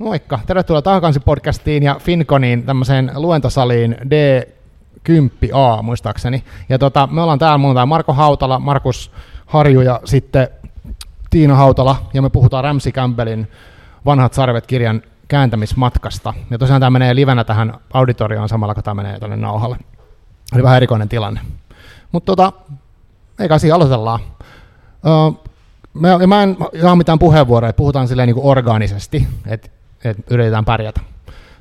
Moikka, tervetuloa Tahakansi podcastiin ja Finconiin tämmöiseen luentosaliin D10A muistaakseni. Ja tota, me ollaan täällä, täällä Marko Hautala, Markus Harju ja sitten Tiina Hautala, ja me puhutaan Ramsey Campbellin Vanhat sarvet kirjan kääntämismatkasta. Ja tosiaan tämä menee livenä tähän auditorioon samalla, kun tämä menee tuonne nauhalle. Oli vähän erikoinen tilanne. Mutta tota, eikä siinä aloitellaan. Öö, mä, mä en jaa mitään puheenvuoroja, puhutaan silleen niin kuin orgaanisesti, että et yritetään pärjätä.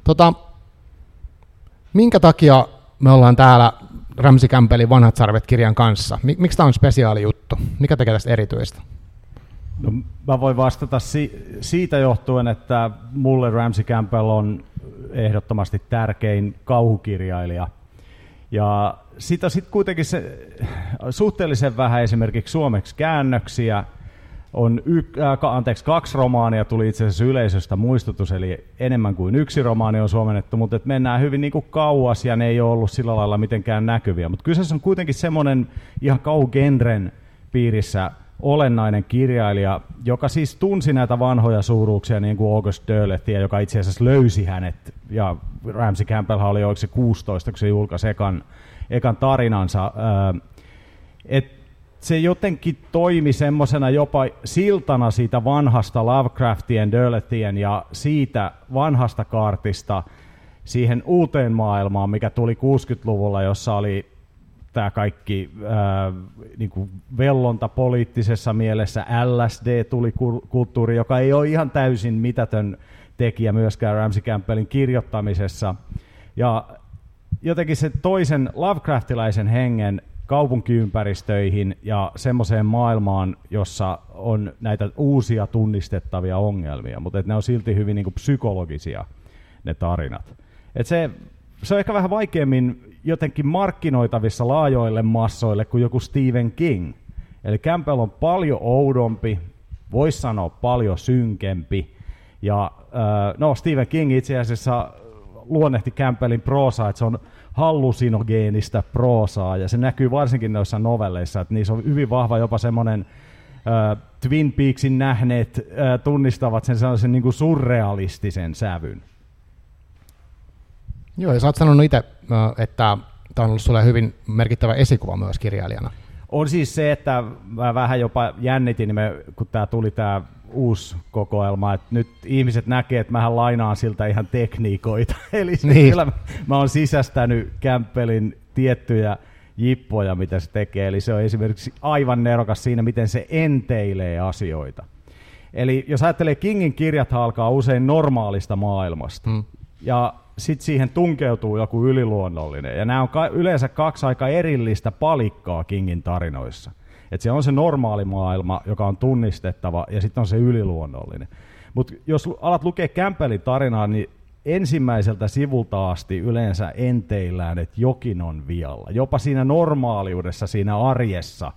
Tota, minkä takia me ollaan täällä Ramsi Campbellin Vanhat sarvet kirjan kanssa? Miksi tämä on spesiaali juttu? Mikä tekee tästä erityistä? No, mä voin vastata si- siitä johtuen, että mulle Ramsey Campbell on ehdottomasti tärkein kauhukirjailija. Ja sitä sitten kuitenkin se, suhteellisen vähän esimerkiksi suomeksi käännöksiä, on y- äh, anteeksi, kaksi romaania tuli itse asiassa yleisöstä muistutus, eli enemmän kuin yksi romaani on suomennettu, mutta et mennään hyvin niin kuin kauas ja ne ei ole ollut sillä lailla mitenkään näkyviä. Mutta kyseessä on kuitenkin semmoinen ihan kaugenren piirissä olennainen kirjailija, joka siis tunsi näitä vanhoja suuruuksia, niin kuin August Derlethiä, joka itse asiassa löysi hänet, ja Ramsey Campbell oli oliko se 16, kun se julkaisi ekan, ekan tarinansa. Et se jotenkin toimi semmoisena jopa siltana siitä vanhasta Lovecraftien, Derlethien ja siitä vanhasta kaartista siihen uuteen maailmaan, mikä tuli 60-luvulla, jossa oli tämä kaikki ää, niin vellonta poliittisessa mielessä, LSD tuli kulttuuri, joka ei ole ihan täysin mitätön tekijä myöskään Ramsey Campbellin kirjoittamisessa. Ja jotenkin se toisen Lovecraftilaisen hengen kaupunkiympäristöihin ja semmoiseen maailmaan, jossa on näitä uusia tunnistettavia ongelmia, mutta ne on silti hyvin niin kuin psykologisia ne tarinat. Et se, se on ehkä vähän vaikeammin jotenkin markkinoitavissa laajoille massoille kuin joku Stephen King. Eli Campbell on paljon oudompi, voisi sanoa paljon synkempi. Ja no, Stephen King itse asiassa luonnehti Campbellin proosaa, että se on hallusinogeenistä proosaa, ja se näkyy varsinkin noissa novelleissa, että niissä on hyvin vahva jopa semmoinen äh, Twin Peaksin nähneet äh, tunnistavat sen sellaisen niin kuin surrealistisen sävyn. Joo, ja sä oot sanonut itse, että tämä on ollut sulle hyvin merkittävä esikuva myös kirjailijana. On siis se, että mä vähän jopa jännitin, me, kun tämä tuli tämä uusi kokoelma, että nyt ihmiset näkee, että mähän lainaan siltä ihan tekniikoita. Eli niin. kyllä mä oon sisästänyt Campbellin tiettyjä jippoja, mitä se tekee. Eli se on esimerkiksi aivan nerokas siinä, miten se enteilee asioita. Eli jos ajattelee, Kingin kirjat alkaa usein normaalista maailmasta. Hmm. Ja sitten siihen tunkeutuu joku yliluonnollinen. Ja nämä on ka- yleensä kaksi aika erillistä palikkaa Kingin tarinoissa. Että se on se normaali maailma, joka on tunnistettava, ja sitten on se yliluonnollinen. Mutta jos alat lukea Campbellin tarinaa, niin ensimmäiseltä sivulta asti yleensä enteillään, että jokin on vialla. Jopa siinä normaaliudessa, siinä arjessa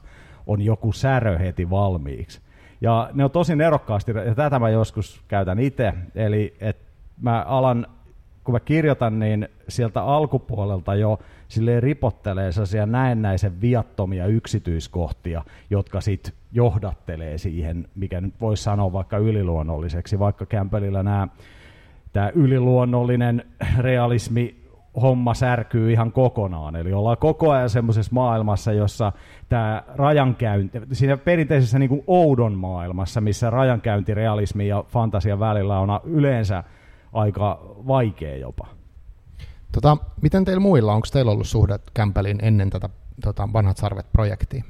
on joku särö heti valmiiksi. Ja ne on tosi nerokkaasti, ja tätä mä joskus käytän itse, eli että mä alan kun mä kirjoitan, niin sieltä alkupuolelta jo silleen ripottelee sellaisia näennäisen viattomia yksityiskohtia, jotka sitten johdattelee siihen, mikä nyt voisi sanoa vaikka yliluonnolliseksi, vaikka Campbellillä nämä tämä yliluonnollinen realismi homma särkyy ihan kokonaan. Eli ollaan koko ajan semmoisessa maailmassa, jossa tämä rajankäynti, siinä perinteisessä niin kuin oudon maailmassa, missä rajankäynti realismi ja fantasian välillä on yleensä aika vaikea jopa. Tota, miten teillä muilla, onko teillä ollut suhde Campbellin ennen tätä tota, Vanhat sarvet-projektia?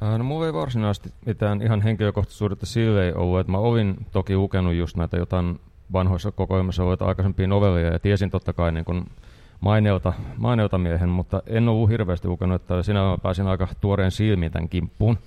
No mulla ei varsinaisesti mitään ihan henkilökohtaista suhdetta sille ei ollut, että mä olin toki lukenut just näitä jotain vanhoissa kokoelmissa olleita aikaisempia novelleja ja tiesin totta kai niin kun maineelta, maineelta miehen, mutta en ollut hirveästi lukenut, että siinä mä pääsin aika tuoreen silmiin tämän kimppuun.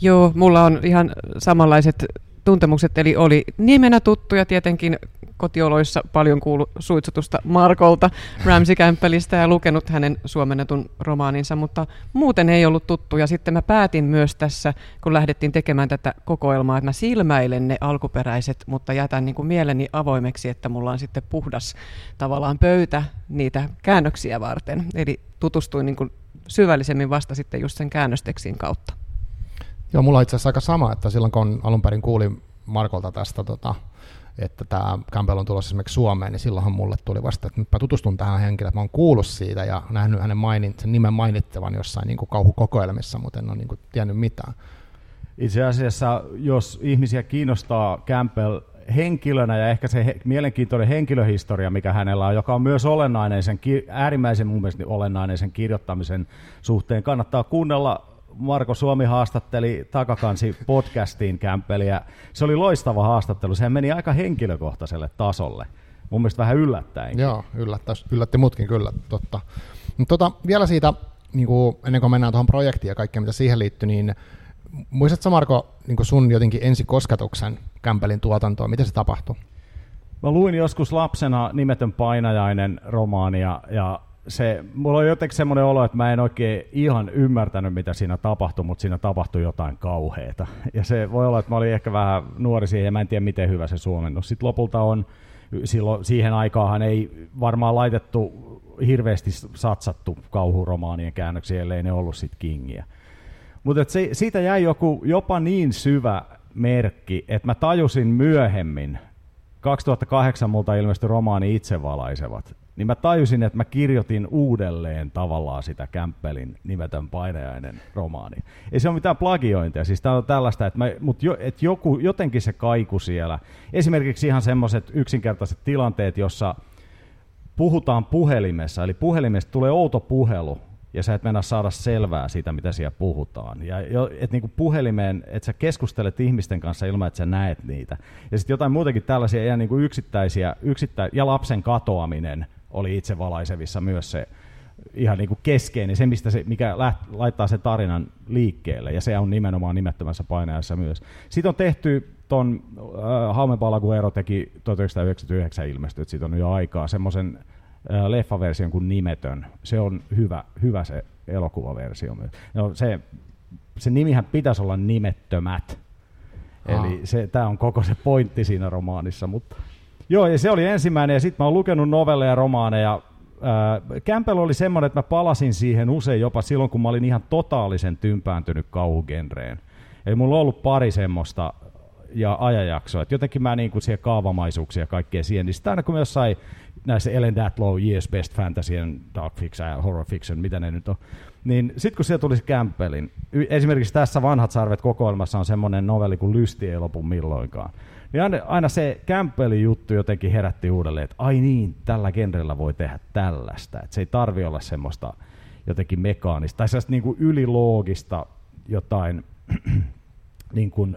Joo, mulla on ihan samanlaiset tuntemukset, eli oli nimenä tuttuja tietenkin kotioloissa paljon kuulu suitsutusta Markolta, Ramsey Campbellista ja lukenut hänen suomennetun romaaninsa, mutta muuten ei ollut tuttu. Ja sitten mä päätin myös tässä, kun lähdettiin tekemään tätä kokoelmaa, että mä silmäilen ne alkuperäiset, mutta jätän niin kuin mieleni avoimeksi, että mulla on sitten puhdas tavallaan pöytä niitä käännöksiä varten. Eli tutustuin niin kuin syvällisemmin vasta sitten just sen käännösteksin kautta. Joo, mulla on itse asiassa aika sama, että silloin kun alun perin kuulin Markolta tästä, tota, että tämä Campbell on tulossa esimerkiksi Suomeen, niin silloinhan mulle tuli vasta, että nytpä tutustun tähän henkilöön, mä oon kuullut siitä ja nähnyt hänen mainin, sen nimen mainittavan jossain niin kuin kauhukokoelmissa, mutta en ole niin kuin tiennyt mitään. Itse asiassa, jos ihmisiä kiinnostaa Campbell henkilönä ja ehkä se he, mielenkiintoinen henkilöhistoria, mikä hänellä on, joka on myös olennainen sen, äärimmäisen mun mielestä olennainen sen kirjoittamisen suhteen. Kannattaa kuunnella Marko Suomi haastatteli Takakansi podcastiin Campbellia. Se oli loistava haastattelu. Se meni aika henkilökohtaiselle tasolle. Mun mielestä vähän yllättäen. Joo, yllättäisi, yllätti mutkin kyllä, totta. Mutta tota, vielä siitä, niin kuin, ennen kuin mennään tuohon projektiin ja kaikkea, mitä siihen liittyy, niin muistatko Marko niin sun jotenkin ensikosketuksen Campbellin tuotantoon? Miten se tapahtui? Mä luin joskus lapsena Nimetön painajainen romaania ja se, mulla on jotenkin semmoinen olo, että mä en oikein ihan ymmärtänyt, mitä siinä tapahtui, mutta siinä tapahtui jotain kauheata. Ja se voi olla, että mä olin ehkä vähän nuori siihen ja mä en tiedä, miten hyvä se suomennus. Sitten lopulta on, silloin, siihen aikaan ei varmaan laitettu hirveästi satsattu kauhuromaanien käännöksiä, ellei ne ollut sit Kingiä. Mutta siitä jäi joku jopa niin syvä merkki, että mä tajusin myöhemmin, 2008 multa ilmestyi romaani Itsevalaisevat, niin mä tajusin, että mä kirjoitin uudelleen tavallaan sitä Campbellin nimetön painajainen romaani. Ei se ole mitään plagiointia, siis tämä on tällaista, että, mä, mut jo, että joku, jotenkin se kaiku siellä. Esimerkiksi ihan semmoiset yksinkertaiset tilanteet, jossa puhutaan puhelimessa, eli puhelimesta tulee outo puhelu, ja sä et mennä saada selvää siitä, mitä siellä puhutaan. Ja että niinku puhelimeen, että sä keskustelet ihmisten kanssa ilman, että sä näet niitä. Ja sitten jotain muutenkin tällaisia ihan niinku yksittäisiä, yksittä, ja lapsen katoaminen oli itse valaisevissa myös se ihan niinku keskeinen, se, mistä se, mikä läht, laittaa sen tarinan liikkeelle, ja se on nimenomaan nimettömässä painajassa myös. Sitten on tehty ton äh, Haume Balaguero teki 1999 ilmestyi, että siitä on jo aikaa, semmoisen leffaversion kuin Nimetön. Se on hyvä, hyvä se elokuvaversio myös. No, se, se nimihän pitäisi olla Nimettömät. Eli tämä on koko se pointti siinä romaanissa. Mutta Joo, ja se oli ensimmäinen, ja sitten mä oon lukenut novelleja, romaaneja. Äh, Campbell oli semmoinen, että mä palasin siihen usein jopa silloin, kun mä olin ihan totaalisen tympääntynyt kauhugenreen. Eli mulla on ollut pari semmoista ja ajanjaksoa. Et jotenkin mä niin kuin siihen kaavamaisuuksia ja kaikkea siihen, niin sitten aina kun mä jossain näissä Ellen Datlow, Years Best Fantasy and Dark Fiction ja Horror Fiction, mitä ne nyt on, niin sitten kun sieltä tulisi Campbellin, esimerkiksi tässä Vanhat sarvet kokoelmassa on semmoinen novelli kuin Lysti ei lopu milloinkaan, niin aina, aina se Campbellin juttu jotenkin herätti uudelleen, että ai niin, tällä genrellä voi tehdä tällaista, että se ei tarvi olla semmoista jotenkin mekaanista, tai sellaista niin kuin yliloogista jotain niin kuin,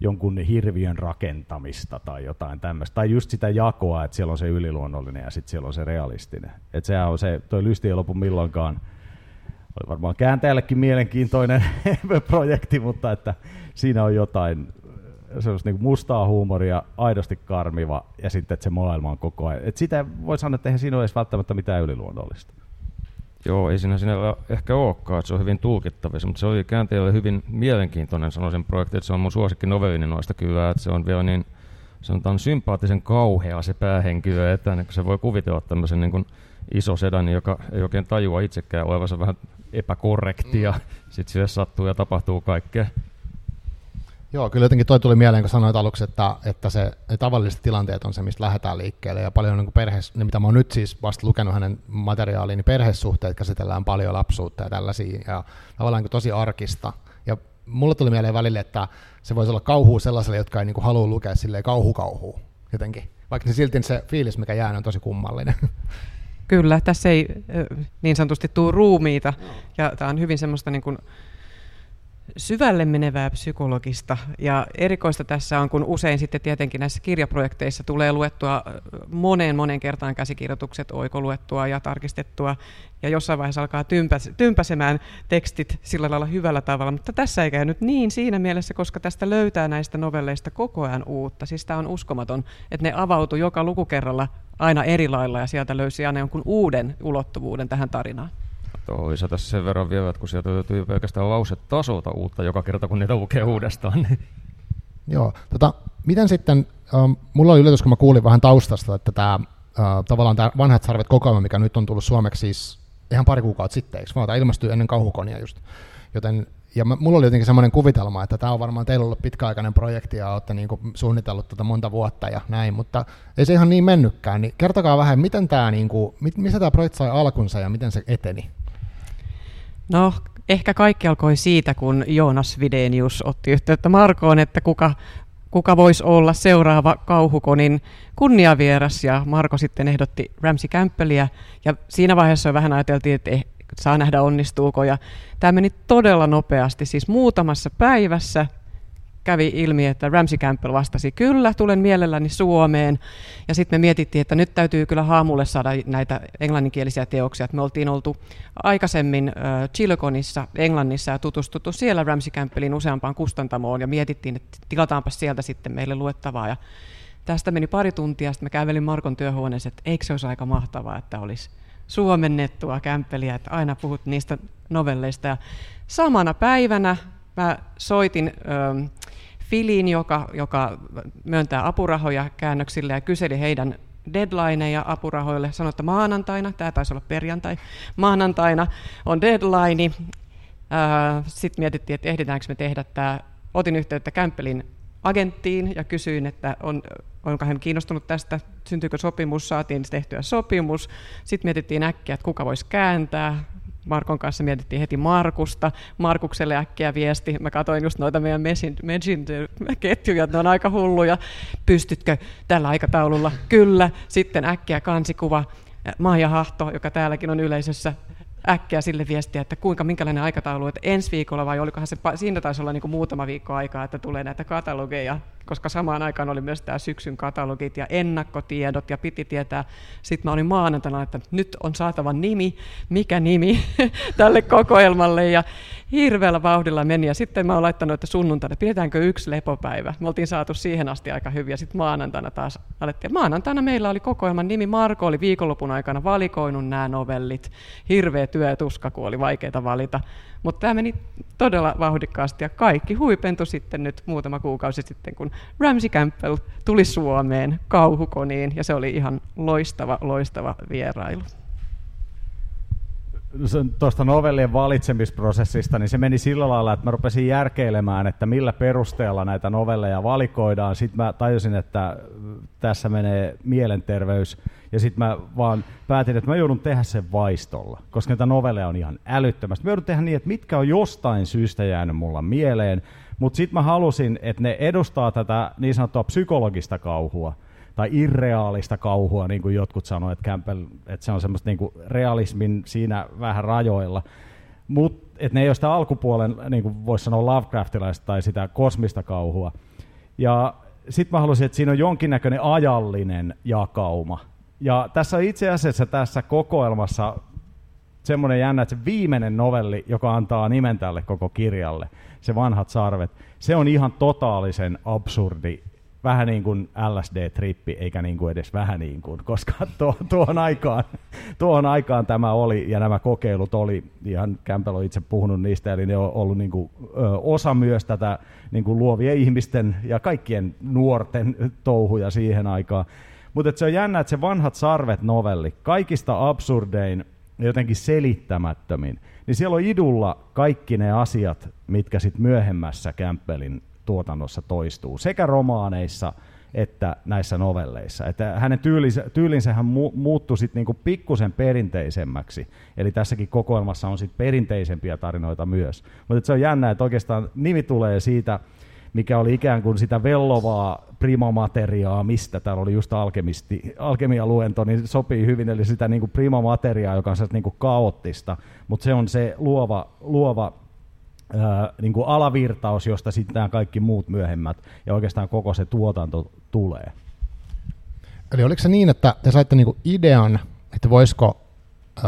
jonkun hirviön rakentamista tai jotain tämmöistä. Tai just sitä jakoa, että siellä on se yliluonnollinen ja sitten siellä on se realistinen. Että sehän on se, toi lysti ei lopu milloinkaan, oli varmaan kääntäjällekin mielenkiintoinen projekti, mutta että siinä on jotain sellaista niin mustaa huumoria, aidosti karmiva, ja sitten että se maailma on koko ajan. Et sitä voi sanoa, että eihän siinä ole edes välttämättä mitään yliluonnollista. Joo, ei siinä, siinä ehkä olekaan, että se on hyvin tulkittavissa, mutta se oli käänteellä hyvin mielenkiintoinen, sanoisin projekti, että se on mun suosikki novellinen noista kyllä, että se on vielä niin sanotaan sympaattisen kauhea se päähenkilö, että niin se voi kuvitella tämmöisen niin kuin iso sedani, joka ei oikein tajua itsekään olevansa vähän epäkorrektia, mm. sitten sille sattuu ja tapahtuu kaikkea. Joo, kyllä jotenkin toi tuli mieleen, kun sanoit aluksi, että, että se, ne tavalliset tilanteet on se, mistä lähdetään liikkeelle. Ja paljon niin perhees, ne, mitä mä oon nyt siis vasta lukenut hänen materiaaliin, niin perhesuhteet käsitellään paljon lapsuutta ja tällaisia. Ja tavallaan niin tosi arkista. Ja mulle tuli mieleen välille, että se voisi olla kauhu sellaiselle, jotka ei niin halua lukea silleen kauhukauhua jotenkin. Vaikka silti se fiilis, mikä jää, on tosi kummallinen. Kyllä, tässä ei niin sanotusti tule ruumiita. Ja tämä on hyvin semmoista niin kuin, syvälle menevää psykologista. Ja erikoista tässä on, kun usein sitten tietenkin näissä kirjaprojekteissa tulee luettua moneen monen kertaan käsikirjoitukset, oikoluettua ja tarkistettua, ja jossain vaiheessa alkaa tympäs, tympäsemään tekstit sillä lailla hyvällä tavalla, mutta tässä ei käynyt niin siinä mielessä, koska tästä löytää näistä novelleista koko ajan uutta. Siis tämä on uskomaton, että ne avautuu joka lukukerralla aina eri lailla, ja sieltä löysi aina jonkun uuden ulottuvuuden tähän tarinaan. Lisätä sen verran vielä, että kun sieltä löytyy pelkästään tasolta uutta joka kerta, kun niitä lukee uudestaan. Joo, tota, miten sitten, ähm, mulla oli yllätys, kun mä kuulin vähän taustasta, että tämä äh, tavallaan tämä vanhat sarvet kokoelma, mikä nyt on tullut suomeksi siis ihan pari kuukautta sitten, eikö vaan, ilmestyy ennen kauhukonia just. Joten ja mä, mulla oli jotenkin semmoinen kuvitelma, että tämä on varmaan teillä ollut pitkäaikainen projekti ja olette niin kuin suunnitellut tätä monta vuotta ja näin, mutta ei se ihan niin mennytkään. Niin kertokaa vähän, miten tämä, niin kuin, missä tämä projekti sai alkunsa ja miten se eteni? No, ehkä kaikki alkoi siitä, kun Joonas Videnius otti yhteyttä Markoon, että kuka, kuka voisi olla seuraava kauhukonin kunniavieras, ja Marko sitten ehdotti Ramsey Campbellia, ja siinä vaiheessa jo vähän ajateltiin, että eh, saa nähdä onnistuuko, ja tämä meni todella nopeasti, siis muutamassa päivässä kävi ilmi, että Ramsey Campbell vastasi, kyllä, tulen mielelläni Suomeen. Ja sitten me mietittiin, että nyt täytyy kyllä haamulle saada näitä englanninkielisiä teoksia. Että me oltiin oltu aikaisemmin äh, Chilconissa, Englannissa ja tutustuttu siellä Ramsey Campbellin useampaan kustantamoon ja mietittiin, että tilataanpa sieltä sitten meille luettavaa. Ja tästä meni pari tuntia, sitten mä kävelin Markon työhuoneessa, että eikö se olisi aika mahtavaa, että olisi suomennettua kämppeliä, että aina puhut niistä novelleista. Ja samana päivänä mä soitin Filiin, joka, joka myöntää apurahoja käännöksille ja kyseli heidän deadlineja apurahoille. Sanoi, että maanantaina, tämä taisi olla perjantai, maanantaina on deadline. Äh, Sitten mietittiin, että ehditäänkö me tehdä tämä. Otin yhteyttä Kämppelin agenttiin ja kysyin, että on, onko hän kiinnostunut tästä, syntyykö sopimus, saatiin tehtyä sopimus. Sitten mietittiin äkkiä, että kuka voisi kääntää. Markon kanssa mietittiin heti Markusta. Markukselle äkkiä viesti. Mä katsoin just noita meidän Messenger-ketjuja, ne on aika hulluja. Pystytkö tällä aikataululla? Kyllä. Sitten äkkiä kansikuva. Maija Hahto, joka täälläkin on yleisössä, äkkiä sille viestiä, että kuinka, minkälainen aikataulu, että ensi viikolla vai olikohan se, siinä taisi olla niin kuin muutama viikko aikaa, että tulee näitä katalogeja, koska samaan aikaan oli myös tämä syksyn katalogit ja ennakkotiedot ja piti tietää. Sitten mä olin maanantaina, että nyt on saatava nimi, mikä nimi tälle kokoelmalle ja hirveällä vauhdilla meni. Ja sitten mä oon laittanut, että sunnuntaina pidetäänkö yksi lepopäivä. Me oltiin saatu siihen asti aika hyvin ja sitten maanantaina taas alettiin. Maanantaina meillä oli kokoelman nimi. Marko oli viikonlopun aikana valikoinut nämä novellit. Hirveä työ ja tuska, kun oli vaikeaa valita. Mutta tämä meni todella vauhdikkaasti ja kaikki huipentui sitten nyt muutama kuukausi sitten, kun Ramsey Campbell tuli Suomeen kauhukoniin ja se oli ihan loistava, loistava vierailu tuosta novellien valitsemisprosessista, niin se meni sillä lailla, että mä rupesin järkeilemään, että millä perusteella näitä novelleja valikoidaan. Sitten mä tajusin, että tässä menee mielenterveys, ja sitten mä vaan päätin, että mä joudun tehdä sen vaistolla, koska näitä novelleja on ihan älyttömästi. Mä joudun tehdä niin, että mitkä on jostain syystä jäänyt mulla mieleen, mutta sitten mä halusin, että ne edustaa tätä niin sanottua psykologista kauhua, tai irreaalista kauhua, niin kuin jotkut sanoivat, että, Campbell, että se on semmoista niin kuin realismin siinä vähän rajoilla. Mutta ne ei ole sitä alkupuolen, niin kuin voisi sanoa Lovecraftilaista tai sitä kosmista kauhua. Ja sitten mä halusin, että siinä on jonkinnäköinen ajallinen jakauma. Ja tässä itse asiassa tässä kokoelmassa semmoinen jännä, että se viimeinen novelli, joka antaa nimen tälle koko kirjalle, se Vanhat sarvet, se on ihan totaalisen absurdi vähän niin kuin LSD-trippi, eikä niin kuin edes vähän niin kuin, koska tuo, tuohon, aikaan, tuohon aikaan tämä oli, ja nämä kokeilut oli, ihan Campbell on itse puhunut niistä, eli ne on ollut niin kuin, ö, osa myös tätä niin kuin luovien ihmisten ja kaikkien nuorten touhuja siihen aikaan. Mutta se on jännä, että se vanhat sarvet novelli, kaikista absurdein ja jotenkin selittämättömin, niin siellä on idulla kaikki ne asiat, mitkä sitten myöhemmässä Campbellin tuotannossa toistuu, sekä romaaneissa että näissä novelleissa. Että hänen tyylinsä, tyylinsähän mu, muuttui sitten niinku pikkusen perinteisemmäksi, eli tässäkin kokoelmassa on sitten perinteisempiä tarinoita myös. Mutta se on jännä, että oikeastaan nimi tulee siitä, mikä oli ikään kuin sitä vellovaa primomateriaa, mistä täällä oli just alkemisti, alkemia-luento, niin sopii hyvin, eli sitä niin kuin primomateriaa, joka on niin kuin kaoottista, mutta se on se luova, luova ää, niin kuin alavirtaus, josta sitten nämä kaikki muut myöhemmät ja oikeastaan koko se tuotanto tulee. Eli oliko se niin, että te saitte niinku idean, että voisiko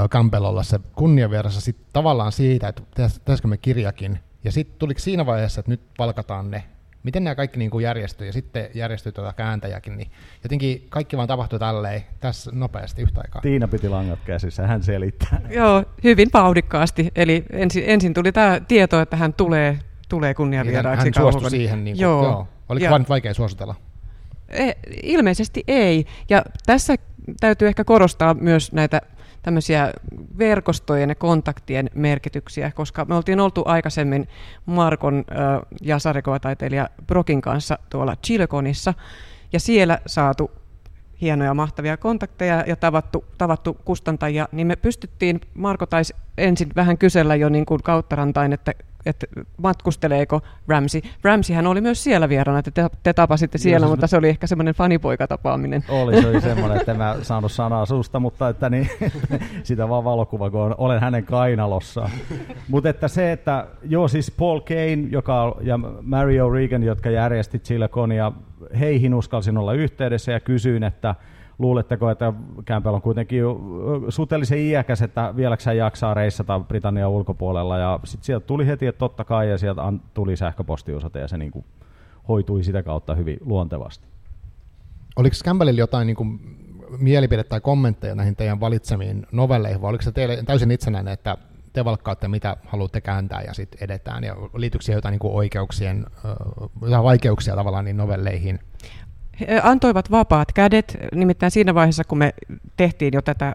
Campbell olla se kunniavierassa sit tavallaan siitä, että pitäisikö me kirjakin, ja sitten tuliko siinä vaiheessa, että nyt palkataan ne miten nämä kaikki niin kuin järjestyi ja sitten järjestyi tuota kääntäjäkin, niin jotenkin kaikki vaan tapahtui tälleen tässä nopeasti yhtä aikaa. Tiina piti langat käsissä, hän selittää. Joo, hyvin vauhdikkaasti. Eli ensin, ensin tuli tämä tieto, että hän tulee, tulee kunnianvieraaksi. Hän suostui siihen. Niin kuin, joo. joo. Oliko ja, vain vaikea suositella? E, ilmeisesti ei. Ja tässä täytyy ehkä korostaa myös näitä tämmöisiä verkostojen ja kontaktien merkityksiä, koska me oltiin oltu aikaisemmin Markon äh, ja sarjakuvataiteilija Brokin kanssa tuolla Chilekonissa, ja siellä saatu hienoja mahtavia kontakteja ja tavattu, tavattu kustantajia, niin me pystyttiin, Marko taisi ensin vähän kysellä jo niin kuin kauttarantain, että että matkusteleeko Ramsey. Ramseyhän oli myös siellä vieraana, että te, te tapasitte siellä, Joo, mutta se oli ehkä semmoinen fanipoikatapaaminen. Oli, se oli semmoinen, että en mä saanut sanaa suusta, mutta että niin, sitä vaan valokuva, kun olen hänen kainalossaan. mutta että se, että joo siis Paul Kane joka, ja Mario Regan, jotka järjesti Chileconia, heihin uskalsin olla yhteydessä ja kysyin, että luuletteko, että Campbell on kuitenkin suhteellisen iäkäs, että vieläkö hän jaksaa reissata Britannian ulkopuolella, ja sitten sieltä tuli heti, että totta kai, ja sieltä tuli sähköpostiosoite, ja se niin kuin hoitui sitä kautta hyvin luontevasti. Oliko Campbellilla jotain niin kuin mielipidettä tai kommentteja näihin teidän valitsemiin novelleihin, vai oliko se teille täysin itsenäinen, että te valkkaatte, mitä haluatte kääntää ja sitten edetään, ja liittyykö siihen jotain niin kuin oikeuksien, jotain vaikeuksia tavallaan niin novelleihin? He antoivat vapaat kädet, nimittäin siinä vaiheessa, kun me tehtiin jo tätä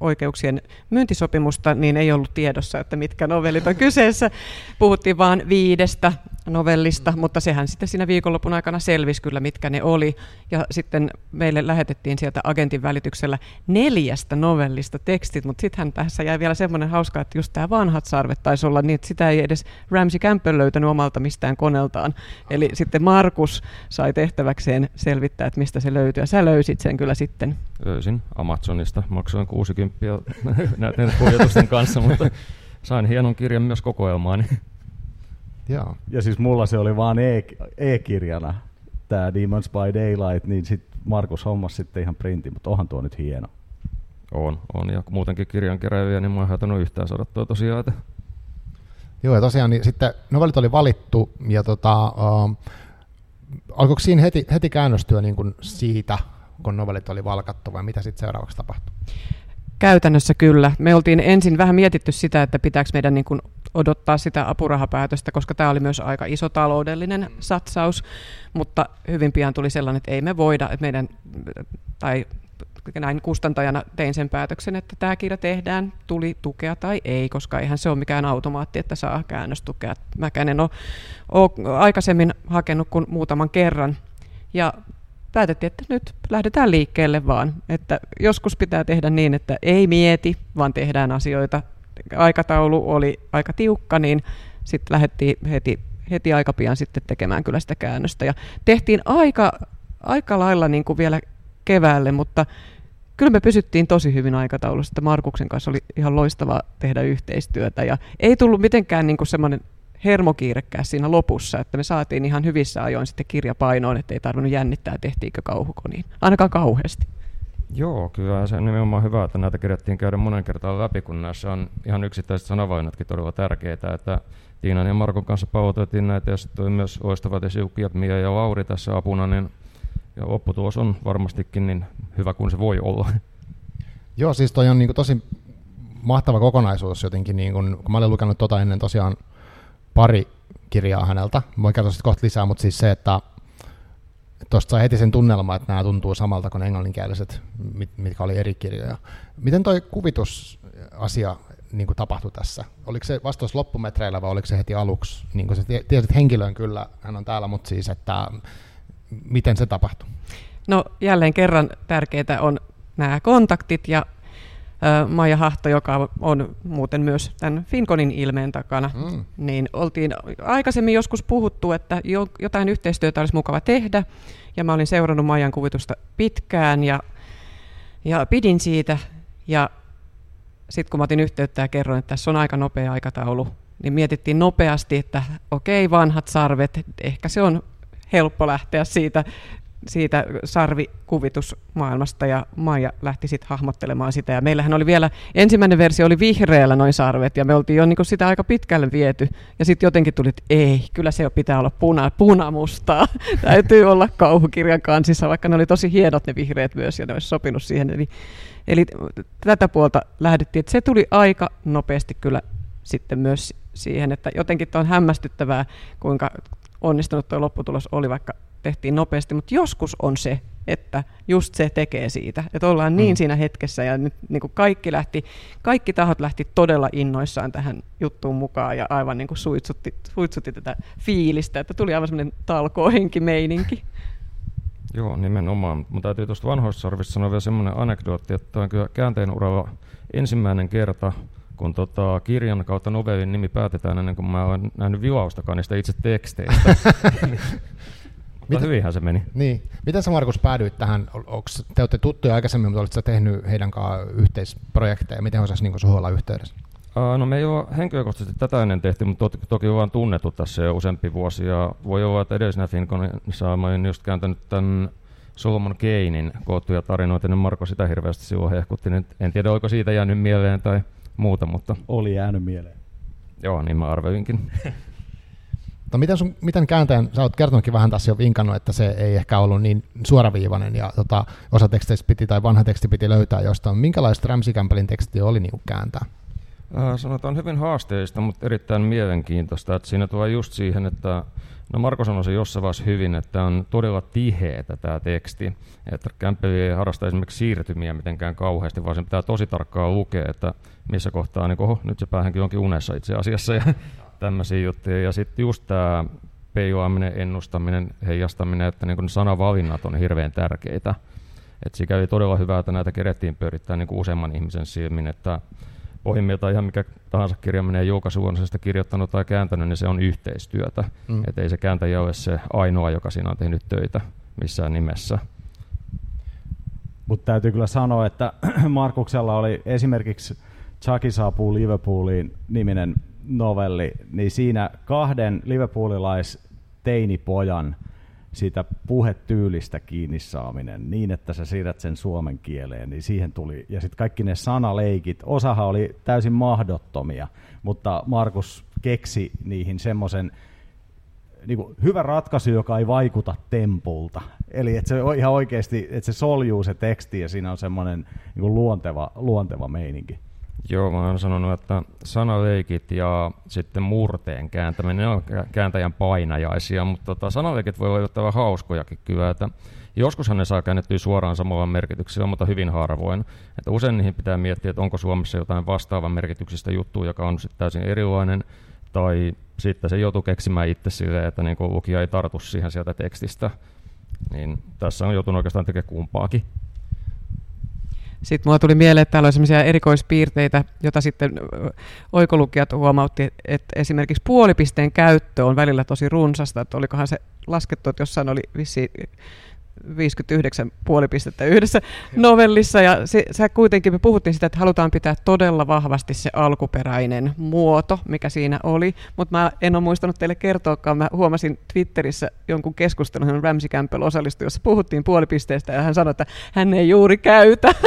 oikeuksien myyntisopimusta, niin ei ollut tiedossa, että mitkä novellit on kyseessä. Puhuttiin vain viidestä novellista, mutta sehän sitten siinä viikonlopun aikana selvisi kyllä, mitkä ne oli. Ja sitten meille lähetettiin sieltä agentin välityksellä neljästä novellista tekstit, mutta sittenhän tässä jäi vielä semmoinen hauska, että just tämä vanhat sarvet taisi olla niin, että sitä ei edes Ramsey Campbell löytänyt omalta mistään koneeltaan. Eli sitten Markus sai tehtäväkseen selvittää, että mistä se löytyy, ja sä löysit sen kyllä sitten. Löysin Amazonista, maksoin 60 näiden kuljetusten kanssa, mutta sain hienon kirjan myös kokoelmaani. Joo. Ja siis mulla se oli vaan e- e-kirjana, tämä Demons by Daylight, niin sitten Markus hommas sitten ihan printin, mutta onhan tuo nyt hieno. On, on. Ja muutenkin kirjan keräilijä, niin mä en haitanut yhtään saada tuo tosiaan. Että... Joo, ja tosiaan niin sitten novellit oli valittu, ja tota, uh, alkoiko siinä heti, heti käännöstyä niin kuin siitä, kun novellit oli valkattu, vai mitä sitten seuraavaksi tapahtui? Käytännössä kyllä. Me oltiin ensin vähän mietitty sitä, että pitääkö meidän niin kuin odottaa sitä apurahapäätöstä, koska tämä oli myös aika iso taloudellinen satsaus, mutta hyvin pian tuli sellainen, että ei me voida, että meidän, tai näin kustantajana tein sen päätöksen, että tämä kirja tehdään, tuli tukea tai ei, koska eihän se ole mikään automaatti, että saa käännöstukea. Mäkään en ole, ole aikaisemmin hakenut kuin muutaman kerran, ja päätettiin, että nyt lähdetään liikkeelle vaan. Että joskus pitää tehdä niin, että ei mieti, vaan tehdään asioita. Aikataulu oli aika tiukka, niin sitten lähdettiin heti, heti aika pian sitten tekemään kyllä sitä käännöstä. Ja tehtiin aika, aika lailla niin kuin vielä keväälle, mutta kyllä me pysyttiin tosi hyvin aikataulussa. Markuksen kanssa oli ihan loistavaa tehdä yhteistyötä ja ei tullut mitenkään niin kuin semmoinen hermokiirekkää siinä lopussa, että me saatiin ihan hyvissä ajoin sitten kirjapainoon, että ei tarvinnut jännittää, tehtiinkö kauhukoniin. Ainakaan kauheasti. Joo, kyllä se on nimenomaan hyvä, että näitä kirjattiin käydä monen kertaan läpi, kun näissä on ihan yksittäiset sanavainnotkin todella tärkeitä, että Tiinan ja Markon kanssa pautoitiin näitä ja sitten myös loistavat esiukijat Mia ja Lauri tässä apuna, niin ja lopputulos on varmastikin niin hyvä kuin se voi olla. Joo, siis toi on niin tosi mahtava kokonaisuus jotenkin, niin kun, kun mä olin lukenut tota ennen tosiaan pari kirjaa häneltä. Voin kertoa sitten kohta lisää, mutta siis se, että tuosta sai heti sen tunnelma, että nämä tuntuu samalta kuin englanninkieliset, mitkä oli eri kirjoja. Miten toi kuvitusasia niin kuin tapahtui tässä? Oliko se vastaus loppumetreillä vai oliko se heti aluksi? Niin kuin tiesit henkilöön kyllä, hän on täällä, mutta siis, että miten se tapahtui? No jälleen kerran tärkeää on nämä kontaktit ja Maija Hahto, joka on muuten myös tämän Finkonin ilmeen takana, mm. niin oltiin aikaisemmin joskus puhuttu, että jotain yhteistyötä olisi mukava tehdä, ja mä olin seurannut Maijan kuvitusta pitkään, ja, ja pidin siitä, ja sitten kun mä otin yhteyttä ja kerroin, että tässä on aika nopea aikataulu, niin mietittiin nopeasti, että okei, vanhat sarvet, ehkä se on helppo lähteä siitä siitä sarvikuvitusmaailmasta ja Maija lähti sitten hahmottelemaan sitä. Ja meillähän oli vielä, ensimmäinen versio oli vihreällä noin sarvet ja me oltiin jo niin sitä aika pitkälle viety. Ja sitten jotenkin tuli, että ei, kyllä se pitää olla puna, punamustaa. Täytyy olla kauhukirjan kansissa, vaikka ne oli tosi hienot ne vihreät myös ja ne olisi sopinut siihen. Eli, eli tätä puolta lähdettiin, että se tuli aika nopeasti kyllä sitten myös siihen, että jotenkin on hämmästyttävää, kuinka onnistunut tuo lopputulos oli, vaikka tehtiin nopeasti, mutta joskus on se, että just se tekee siitä. Että ollaan niin mm. siinä hetkessä ja nyt niin kuin kaikki, lähti, kaikki tahot lähti todella innoissaan tähän juttuun mukaan ja aivan niin kuin suitsutti, suitsutti tätä fiilistä, että tuli aivan semmoinen talkohenki-meininki. Joo, nimenomaan. Mutta täytyy tuosta vanhoista sarvista sanoa vielä semmoinen anekdootti, että on kyllä käänteen uralla ensimmäinen kerta, kun tota, kirjan kautta novellin nimi päätetään ennen kuin mä olen nähnyt vilaustakaan niistä itse teksteistä. Mutta hyvinhän se meni. Niin. Miten sä Markus päädyit tähän? Onks, te olette tuttuja aikaisemmin, mutta olitko tehnyt heidän kanssaan yhteisprojekteja? Miten osasi niin suhun olla yhteydessä? No me ei ole henkilökohtaisesti tätä ennen tehty, mutta to- toki ollaan tunnettu tässä jo useampi vuosi. Ja voi olla, että edellisenä Finconissa mä olin just kääntänyt tämän Solomon Keinin koottuja tarinoita, niin Marko sitä hirveästi silloin hehkutti. Nyt en tiedä, oliko siitä jäänyt mieleen tai muuta, mutta... Oli jäänyt mieleen. Joo, niin mä arvelinkin. No miten, sun, miten kääntäjän, sä oot kertonutkin vähän tässä jo vinkannut, että se ei ehkä ollut niin suoraviivainen ja tota, osa teksteistä piti tai vanha teksti piti löytää jostain. Minkälaista Ramsey Campbellin teksti oli niin kääntää? Äh, sanotaan hyvin haasteellista, mutta erittäin mielenkiintoista. Että siinä tulee just siihen, että No Marko sanoi se jossain vaiheessa hyvin, että on todella tiheetä tämä teksti. Että Campbell ei harrasta esimerkiksi siirtymiä mitenkään kauheasti, vaan se pitää tosi tarkkaan lukea, että missä kohtaa, niin oho, nyt se päähänkin onkin unessa itse asiassa ja tämmöisiä juttuja. Ja sitten just tämä peilaaminen, ennustaminen, heijastaminen, että niin sanavalinnat on hirveän tärkeitä. Et sikäli todella hyvä, että näitä kerettiin pyörittää niin useamman ihmisen silmin, että pohjimmiltaan ihan mikä tahansa kirja menee julkaisuun, on sitä kirjoittanut tai kääntänyt, niin se on yhteistyötä. Mm. Että ei se kääntäjä ole se ainoa, joka siinä on tehnyt töitä missään nimessä. Mutta täytyy kyllä sanoa, että Markuksella oli esimerkiksi Chucky saapuu Liverpooliin niminen novelli, niin siinä kahden liverpoolilais teinipojan – siitä puhetyylistä kiinni saaminen niin, että sä siirrät sen suomen kieleen, niin siihen tuli, ja sitten kaikki ne sanaleikit, osahan oli täysin mahdottomia, mutta Markus keksi niihin semmoisen niin hyvä ratkaisu, joka ei vaikuta tempulta. Eli että se ihan oikeasti, että se soljuu se teksti ja siinä on semmoinen niin luonteva, luonteva meininki. Joo, mä oon sanonut, että sanaleikit ja sitten murteen kääntäminen on kääntäjän painajaisia, mutta tota, sanaleikit voi olla yllättävän hauskojakin kyllä, että joskushan ne saa käännettyä suoraan samalla merkityksellä, mutta hyvin harvoin. Että usein niihin pitää miettiä, että onko Suomessa jotain vastaavan merkityksistä juttua, joka on sitten täysin erilainen, tai sitten se joutuu keksimään itse silleen, että niin lukija ei tartu siihen sieltä tekstistä. Niin tässä on joutunut oikeastaan tekemään kumpaakin. Sitten mulla tuli mieleen, että täällä on sellaisia erikoispiirteitä, joita sitten oikolukijat huomautti, että esimerkiksi puolipisteen käyttö on välillä tosi runsasta, että olikohan se laskettu, että jossain oli vissi 59 puolipistettä yhdessä novellissa, ja se, se kuitenkin me puhuttiin sitä, että halutaan pitää todella vahvasti se alkuperäinen muoto, mikä siinä oli, mutta mä en ole muistanut teille kertoakaan, mä huomasin Twitterissä jonkun keskustelun, johon Ramsey Campbell osallistui, jossa puhuttiin puolipisteestä, ja hän sanoi, että hän ei juuri käytä.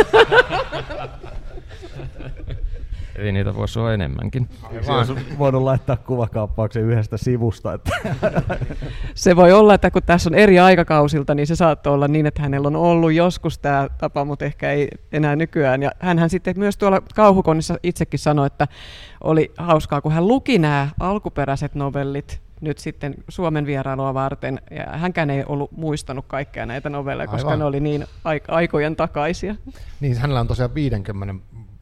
Eli niitä voisi olla enemmänkin. Se olisi voinut laittaa kuvakaappauksen yhdestä sivusta. Että. Se voi olla, että kun tässä on eri aikakausilta, niin se saattoi olla niin, että hänellä on ollut joskus tämä tapa, mutta ehkä ei enää nykyään. Ja hänhän sitten myös tuolla kauhukonnissa itsekin sanoi, että oli hauskaa, kun hän luki nämä alkuperäiset novellit nyt sitten Suomen vierailua varten. Ja hänkään ei ollut muistanut kaikkea näitä novelleja, koska Aivan. ne oli niin aikojen takaisia. Niin, hänellä on tosiaan 50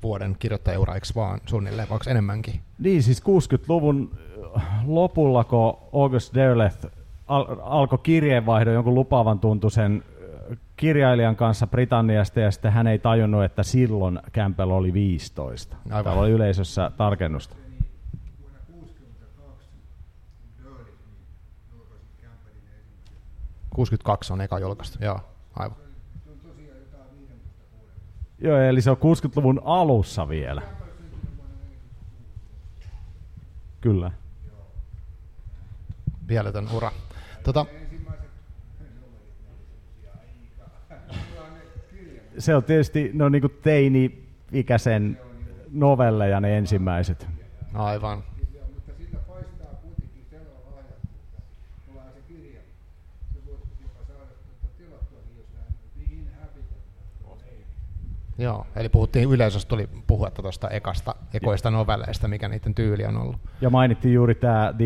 vuoden kirjoittajaura, eikö vaan suunnilleen, vai onko enemmänkin? Niin, siis 60-luvun äh, lopulla, kun August Derleth al- alkoi kirjeenvaihdon jonkun lupaavan tuntuisen äh, kirjailijan kanssa Britanniasta, ja sitten hän ei tajunnut, että silloin Campbell oli 15. Aivan. Täällä oli yleisössä tarkennusta. 62 on eka julkaistu, joo, aivan. Joo, eli se on 60-luvun alussa vielä. Kyllä. Mieletön ura. Tota, se on tietysti no, niin teini-ikäisen novelleja ne ensimmäiset. Aivan. Joo, eli puhuttiin yleisöstä, tuli puhetta tuosta ekasta, ekoista novelleista, mikä niiden tyyli on ollut. Ja mainittiin juuri tämä The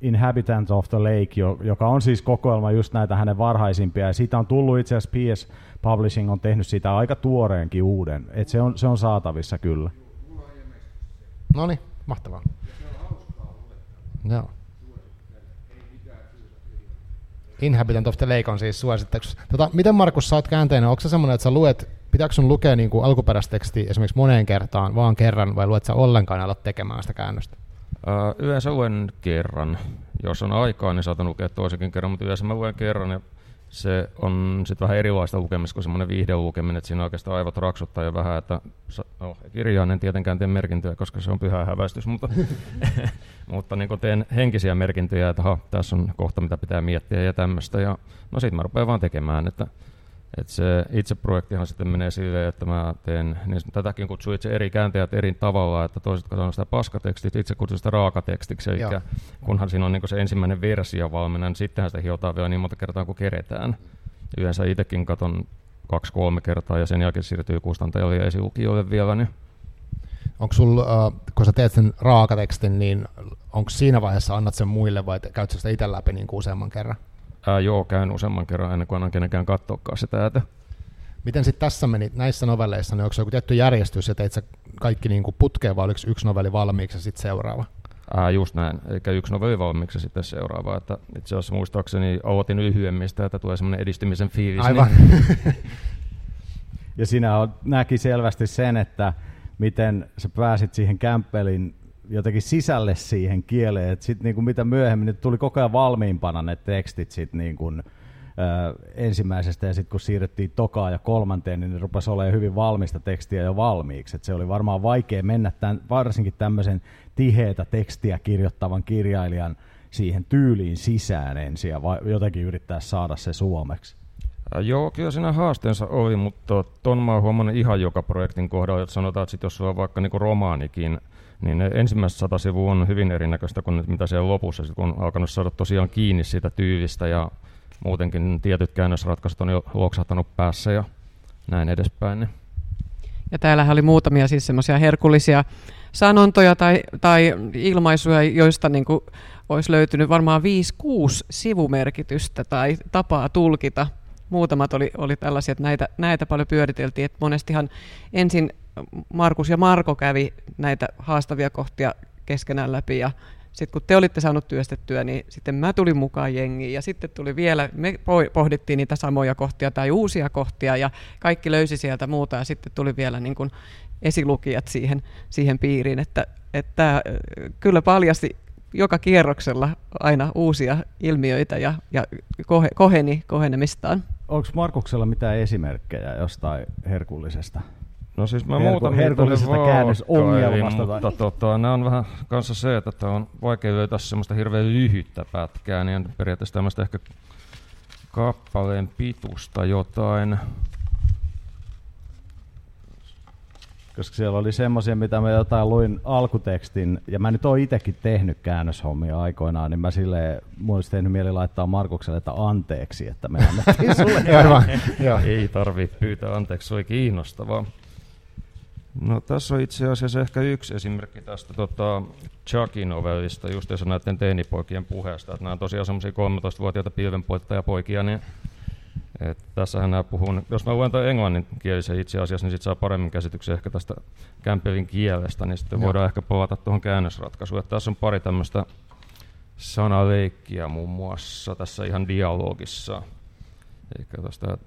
Inhabitant of the Lake, joka on siis kokoelma just näitä hänen varhaisimpia, ja siitä on tullut itse asiassa PS Publishing on tehnyt siitä aika tuoreenkin uuden, että se on, se on saatavissa kyllä. No niin, mahtavaa. Joo. Inhabitant of the Lake on siis suositteeksi. Tota, miten Markus, sä oot käänteinen? Onko se semmoinen, että sä luet, pitääkö sun lukea niin kuin alkuperäisteksti esimerkiksi moneen kertaan, vaan kerran, vai luet sä ollenkaan alat tekemään sitä käännöstä? Uh, yleensä luen kerran. Jos on aikaa, niin saatan lukea toisenkin kerran, mutta yleensä mä luen kerran ja se on sitten vähän erilaista lukemista kuin semmoinen viihdelukeminen, että siinä oikeastaan aivot raksuttaa jo vähän, että no, kirjaan en tietenkään tee merkintöjä, koska se on pyhä häväistys, mutta, mutta niin teen henkisiä merkintöjä, että ha, tässä on kohta, mitä pitää miettiä ja tämmöistä, ja no sitten mä rupean vaan tekemään, että et se itse projektihan sitten menee silleen, että mä teen, niin tätäkin kutsuu itse eri kääntäjät eri tavalla, että toiset sanoo sitä paskatekstit, itse kutsun sitä raakatekstiksi, eli Joo. kunhan siinä on niin se ensimmäinen versio valmiina, niin sittenhän sitä hiotaan vielä niin monta kertaa kuin keretään. Yleensä itsekin katon kaksi-kolme kertaa ja sen jälkeen siirtyy kustantajalle ja esilukijoille vielä. Niin. Onko sul, uh, kun sä teet sen raakatekstin, niin onko siinä vaiheessa annat sen muille vai käytkö sitä itse läpi niin kuin useamman kerran? Ää, joo, käyn useamman kerran ennen kuin annan kenenkään katsoakaan sitä. Että... Miten sitten tässä meni näissä novelleissa, niin onko se joku tietty järjestys ja teit sä kaikki niin kuin putkeen vai oliko yksi novelli valmiiksi ja sitten seuraava? Ää, just näin, eikä yksi novelli valmiiksi ja sitten seuraava. Että itse asiassa muistaakseni aloitin lyhyemmistä, että tulee semmoinen edistymisen fiilis. Aivan. Niin... ja sinä näki selvästi sen, että miten sä pääsit siihen kämppelin jotenkin sisälle siihen kieleen, että sitten niin kuin mitä myöhemmin, nyt tuli koko ajan valmiimpana ne tekstit sit niin kuin, ö, ensimmäisestä ja sitten kun siirrettiin tokaan ja kolmanteen, niin ne rupesi olemaan hyvin valmista tekstiä jo valmiiksi. Et se oli varmaan vaikea mennä tämän, varsinkin tämmöisen tiheätä tekstiä kirjoittavan kirjailijan siihen tyyliin sisään ensin ja va- jotenkin yrittää saada se suomeksi. Joo, kyllä siinä haasteensa oli, mutta ton mä oon huomannut ihan joka projektin kohdalla, että sanotaan, että sit jos sulla on vaikka niinku romaanikin, niin ne ensimmäiset sata sivua on hyvin erinäköistä kuin mitä siellä lopussa, sit kun on alkanut saada tosiaan kiinni siitä tyylistä ja muutenkin tietyt käännösratkaisut on jo loksahtanut päässä ja näin edespäin. Niin. Ja täällähän oli muutamia siis semmoisia herkullisia sanontoja tai, tai ilmaisuja, joista niin kuin olisi löytynyt varmaan 5-6 sivumerkitystä tai tapaa tulkita. Muutamat oli, oli tällaisia, että näitä, näitä paljon pyöriteltiin, että monestihan ensin Markus ja Marko kävi näitä haastavia kohtia keskenään läpi ja sitten kun te olitte saanut työstettyä, niin sitten mä tulin mukaan jengiin ja sitten tuli vielä, me pohdittiin niitä samoja kohtia tai uusia kohtia ja kaikki löysi sieltä muuta ja sitten tuli vielä niin kuin esilukijat siihen, siihen piiriin, että, että kyllä paljasti joka kierroksella aina uusia ilmiöitä ja, ja kohe, koheni kohenemistaan. Onko Markuksella mitään esimerkkejä jostain herkullisesta? No siis mä muutan herkullisesta käännösongelmasta. Mutta tota, nämä on vähän kanssa se, että on vaikea löytää semmoista hirveän lyhyttä pätkää, niin periaatteessa tämmöistä ehkä kappaleen pitusta jotain. Koska siellä oli semmoisia, mitä mä jotain luin alkutekstin, ja mä nyt oon itsekin tehnyt käännöshommia aikoinaan, niin mä silleen, mulla olisi tehnyt mieli laittaa Markukselle, että anteeksi, että me annettiin sulle. Ei tarvi pyytää anteeksi, se oli kiinnostavaa. No tässä on itse asiassa ehkä yksi esimerkki tästä tota, Chuckin novellista, just jos näiden teinipoikien puheesta, että nämä on tosiaan semmoisia 13-vuotiaita pilvenpoikia, niin et tässähän nämä puhuu, jos mä luen tuon englanninkielisen itse asiassa, niin sitten saa paremmin käsityksen ehkä tästä Campbellin kielestä, niin sitten Joo. voidaan ehkä palata tuohon käännösratkaisuun. Et tässä on pari tämmöistä sanaleikkiä muun muassa tässä ihan dialogissa. Eli tuosta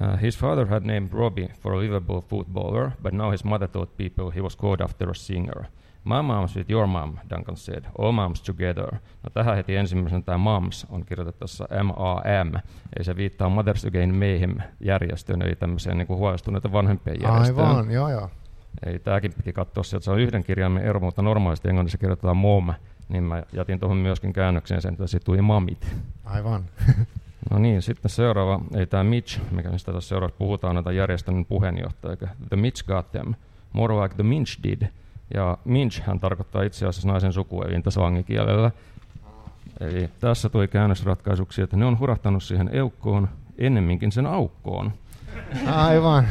Uh, his father had named Robbie for a Liverpool footballer, but now his mother told people he was called after a singer. My mom's with your mom, Duncan said. All moms together. No tähän heti ensimmäisenä tämä moms on kirjoitettu tässä M-A-M, eli se viittaa Mothers Again Mayhem järjestöön, eli tämmöiseen niin kuin huolestuneiden vanhempien järjestöön. Aivan, joo joo. Eli tämäkin piti katsoa sieltä, se on yhden kirjaimen ero, mutta normaalisti englannissa kirjoitetaan mom, niin mä jätin tuohon myöskin käännökseen sen, että se tuli mamit. Aivan. No niin, sitten seuraava, ei tämä Mitch, mikä mistä tässä seuraavaksi puhutaan, näitä järjestön puheenjohtaja. The Mitch got them, more like the Minch did. Ja Minch hän tarkoittaa itse asiassa naisen sukuelintä slangikielellä. Eli tässä tuli käännösratkaisuksi, että ne on hurahtanut siihen eukkoon ennemminkin sen aukkoon. Aivan.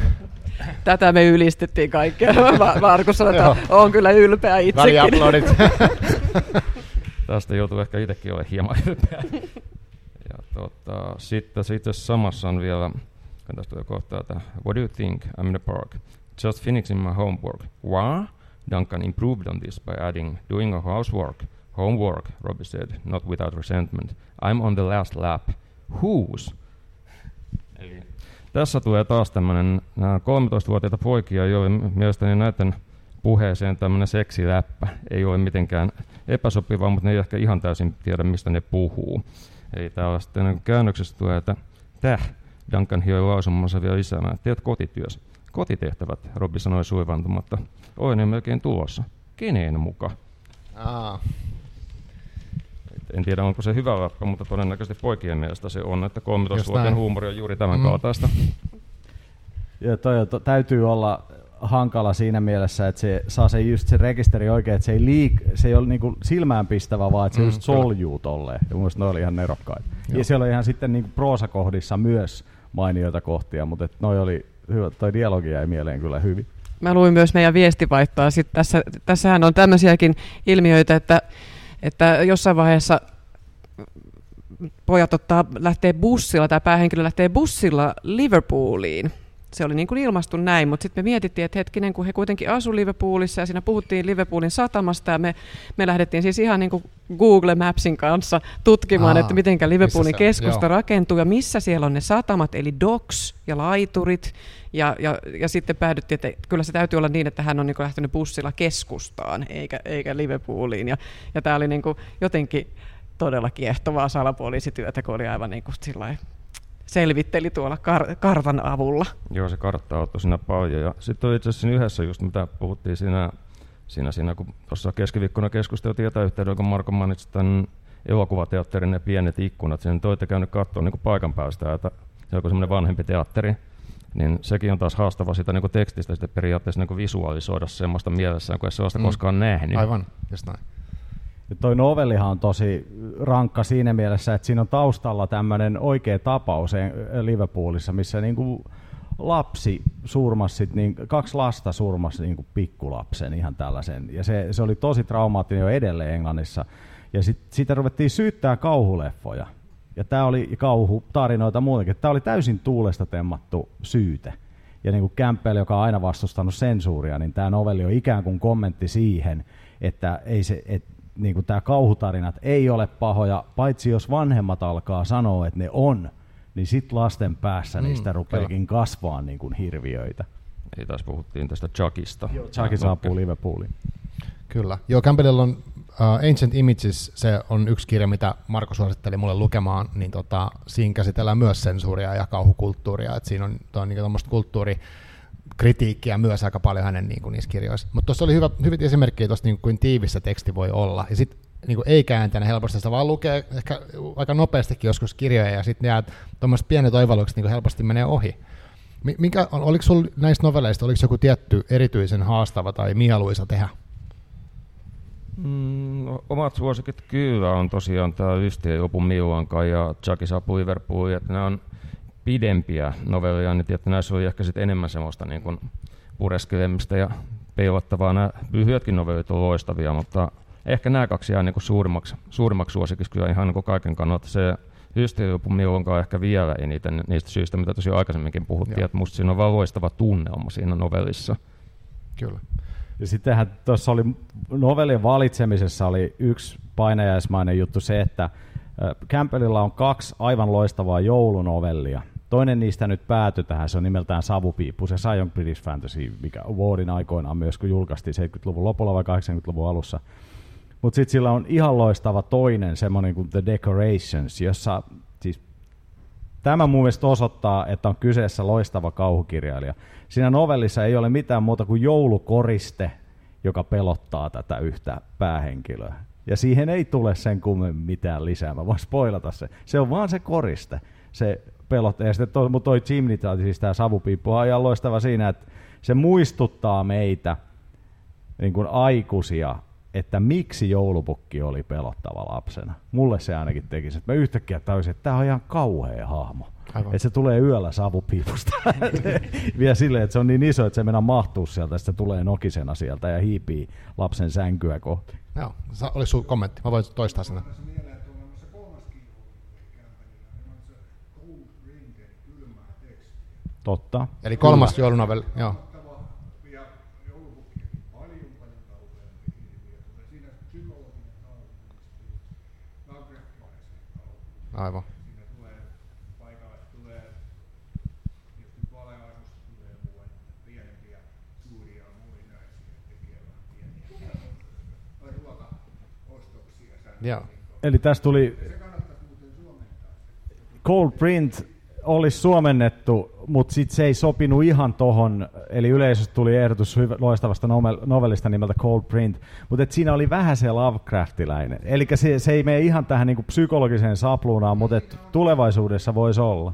Tätä me ylistettiin kaikkea. Markus sanoi, että on kyllä ylpeä itsekin. Tästä joutuu ehkä itsekin olemaan hieman ylpeä. Ja tota, sitten, sitten samassa on vielä, kun tästä tulee kohta, että What do you think? I'm in the park. Just finishing my homework. What? Duncan improved on this by adding, doing a housework. Homework, Robbie said, not without resentment. I'm on the last lap. Whose? Eli tässä tulee taas tämmöinen, nämä 13-vuotiaita poikia, joille mielestäni näiden puheeseen tämmöinen seksiläppä ei ole mitenkään epäsopivaa, mutta ne ei ehkä ihan täysin tiedä, mistä ne puhuu. Eli täällä sitten käännöksessä tulee, että täh, Duncan hioi lausumansa vielä lisäämään, teet kotityös. Kotitehtävät, Robbi sanoi suivantumatta. Olen jo melkein tulossa. Keneen muka? Aa, En tiedä, onko se hyvä lappa, mutta todennäköisesti poikien mielestä se on, että Just 13-vuotiaan näin. huumori on juuri tämän Mm. kaltaista. Ja toi, on- to, täytyy olla hankala siinä mielessä, että se saa se just se rekisteri oikein, että se ei, liik, se ei ole niinku silmäänpistävä, vaan että se Mm, just soljuu tolleen. Ja mun mielestä ne oli ihan nerokkaita. Joo. Ja siellä oli ihan sitten niinku proosakohdissa myös mainioita kohtia, mutta et noi oli hyvä, toi dialogi jäi mieleen kyllä hyvin. Mä luin myös meidän viestivaihtoa. Sitten tässä, tässähän on tämmöisiäkin ilmiöitä, että, että jossain vaiheessa pojat ottaa, lähtee bussilla, tai päähenkilö lähtee bussilla Liverpooliin. Se oli niin kuin ilmastu näin, mutta sitten me mietittiin, että hetkinen, kun he kuitenkin asu Liverpoolissa ja siinä puhuttiin Liverpoolin satamasta ja me, me lähdettiin siis ihan niin kuin Google Mapsin kanssa tutkimaan, Aa, että miten Liverpoolin se keskusta Joo. rakentuu ja missä siellä on ne satamat, eli docks ja laiturit. Ja, ja, ja sitten päädyttiin, että kyllä se täytyy olla niin, että hän on niin lähtenyt bussilla keskustaan eikä, eikä Liverpooliin. Ja, ja tämä oli niin kuin jotenkin todella kiehtovaa salapoliisityötä, kun oli aivan niin kuin sillai, selvitteli tuolla kar- kartan avulla. Joo, se kartta auttoi siinä paljon. Ja sitten itse asiassa siinä yhdessä just mitä puhuttiin siinä, siinä, siinä kun tuossa keskiviikkona keskusteltiin etäyhteyden, kun Marko mainitsi tämän elokuvateatterin ne pienet ikkunat. Sen te olette käynyt katsoa niin paikan päästä, että se on semmoinen vanhempi teatteri. Niin sekin on taas haastava sitä niin tekstistä sitten periaatteessa niin visualisoida semmoista mielessään, kun ei sellaista Mm. mm. koskaan nähnyt. aivan, just näin. Ja toi novellihan on tosi rankka siinä mielessä, että siinä on taustalla tämmöinen oikea tapaus eh, Liverpoolissa, missä niinku lapsi surmasi, niin, kaksi lasta surmasi niinku pikkulapsen ihan tällaisen. Ja se, se oli tosi traumaattinen jo edelleen Englannissa. Ja sit, sitä ruvettiin syyttää kauhuleffoja. Ja tämä oli kauhutarinoita muutenkin. Tämä oli täysin tuulesta temmattu syyte. Ja niin kuin Campbell, joka on aina vastustanut sensuuria, niin tämä novelli on ikään kuin kommentti siihen, että ei se, et, niin kuin tämä kauhutarinat ei ole pahoja, paitsi jos vanhemmat alkaa sanoa, että ne on, niin sitten lasten päässä Mm, niistä kyllä. rupeakin kasvaa niin kuin hirviöitä. Ei taas puhuttiin tästä Chuckista. Chucky saapuu Liverpooliin. Kyllä. Joo, Campbellilla on uh, Ancient Images, se on yksi kirja, mitä Marko suositteli mulle lukemaan, niin tota, siinä käsitellään myös sensuuria ja kauhukulttuuria, että siinä on, on niin kulttuurikritiikkiä myös aika paljon hänen niin kuin, niissä kirjoissa. Mutta tuossa oli hyvä, hyvät esimerkkejä tuosta, niin kuin tiivissä teksti voi olla, ja sitten niin kuin ei kääntänä helposti, sitä vaan lukee ehkä aika nopeastikin joskus kirjoja, ja sitten jää tuommoiset pienet oivallukset niin kuin helposti menee ohi. Mi- Mikä, oliko sinulla näistä novelleista, oliko joku tietty erityisen haastava tai mieluisa tehdä? Mm, omat suosikit kyllä on tosiaan tämä Lysti ei milloinkaan ja Chucky saapuu Liverpooliin, että nämä on pidempiä novelleja, niin että näissä oli ehkä sit enemmän semmoista niin kuin pureskelemista ja peilattavaa. Nämä lyhyetkin novellit on loistavia, mutta ehkä nämä kaksi jää niin kuin suurimmaksi, suurimmaksi suosikiksi kyllä ihan niin kaiken kannalta. Se lopu milloinkaan ehkä vielä eniten niistä syistä, mitä tosiaan aikaisemminkin puhuttiin, Joo. että musta siinä on vaan loistava tunnelma siinä novellissa. Kyllä. Ja sittenhän tuossa oli novellin valitsemisessa oli yksi painajaismainen juttu se, että Campbellilla on kaksi aivan loistavaa joulunovellia. Toinen niistä nyt päätyi tähän, se on nimeltään Savupiippu. Se sai Young British Fantasy, mikä Awardin aikoinaan myös, kun julkaistiin 70-luvun lopulla vai 80-luvun alussa. Mutta sitten sillä on ihan loistava toinen, semmoinen kuin The Decorations, jossa siis Tämä mun mielestä osoittaa, että on kyseessä loistava kauhukirjailija. Siinä novellissa ei ole mitään muuta kuin joulukoriste, joka pelottaa tätä yhtä päähenkilöä. Ja siihen ei tule sen kummemmin mitään lisää. Mä voin spoilata se. Se on vaan se koriste. Se pelottaa. Ja sitten toi, toi Chimney, tai siis tämä savupiippu, on ihan loistava siinä, että se muistuttaa meitä niin kuin aikuisia, että miksi joulupukki oli pelottava lapsena. Mulle se ainakin teki että mä yhtäkkiä tajusin, että tämä on ihan kauhea hahmo. Aivan. Että se tulee yöllä savupiipusta. Vielä silleen, että se on niin iso, että se mennä mahtuu sieltä, että se tulee nokisena sieltä ja hiipii lapsen sänkyä kohti. Joo, oli sun kommentti. Mä voin toistaa sen. Totta. Eli kolmas joulunovelli, joo. Aivan. Joo. Eli tässä tuli Cold Print olisi suomennettu, mutta sitten se ei sopinut ihan tohon, eli yleisöstä tuli ehdotus loistavasta novellista nimeltä Cold Print, mutta siinä oli vähän se Lovecraftiläinen. Eli se, se ei mene ihan tähän niinku psykologiseen sapluunaan, mutta tulevaisuudessa voisi olla.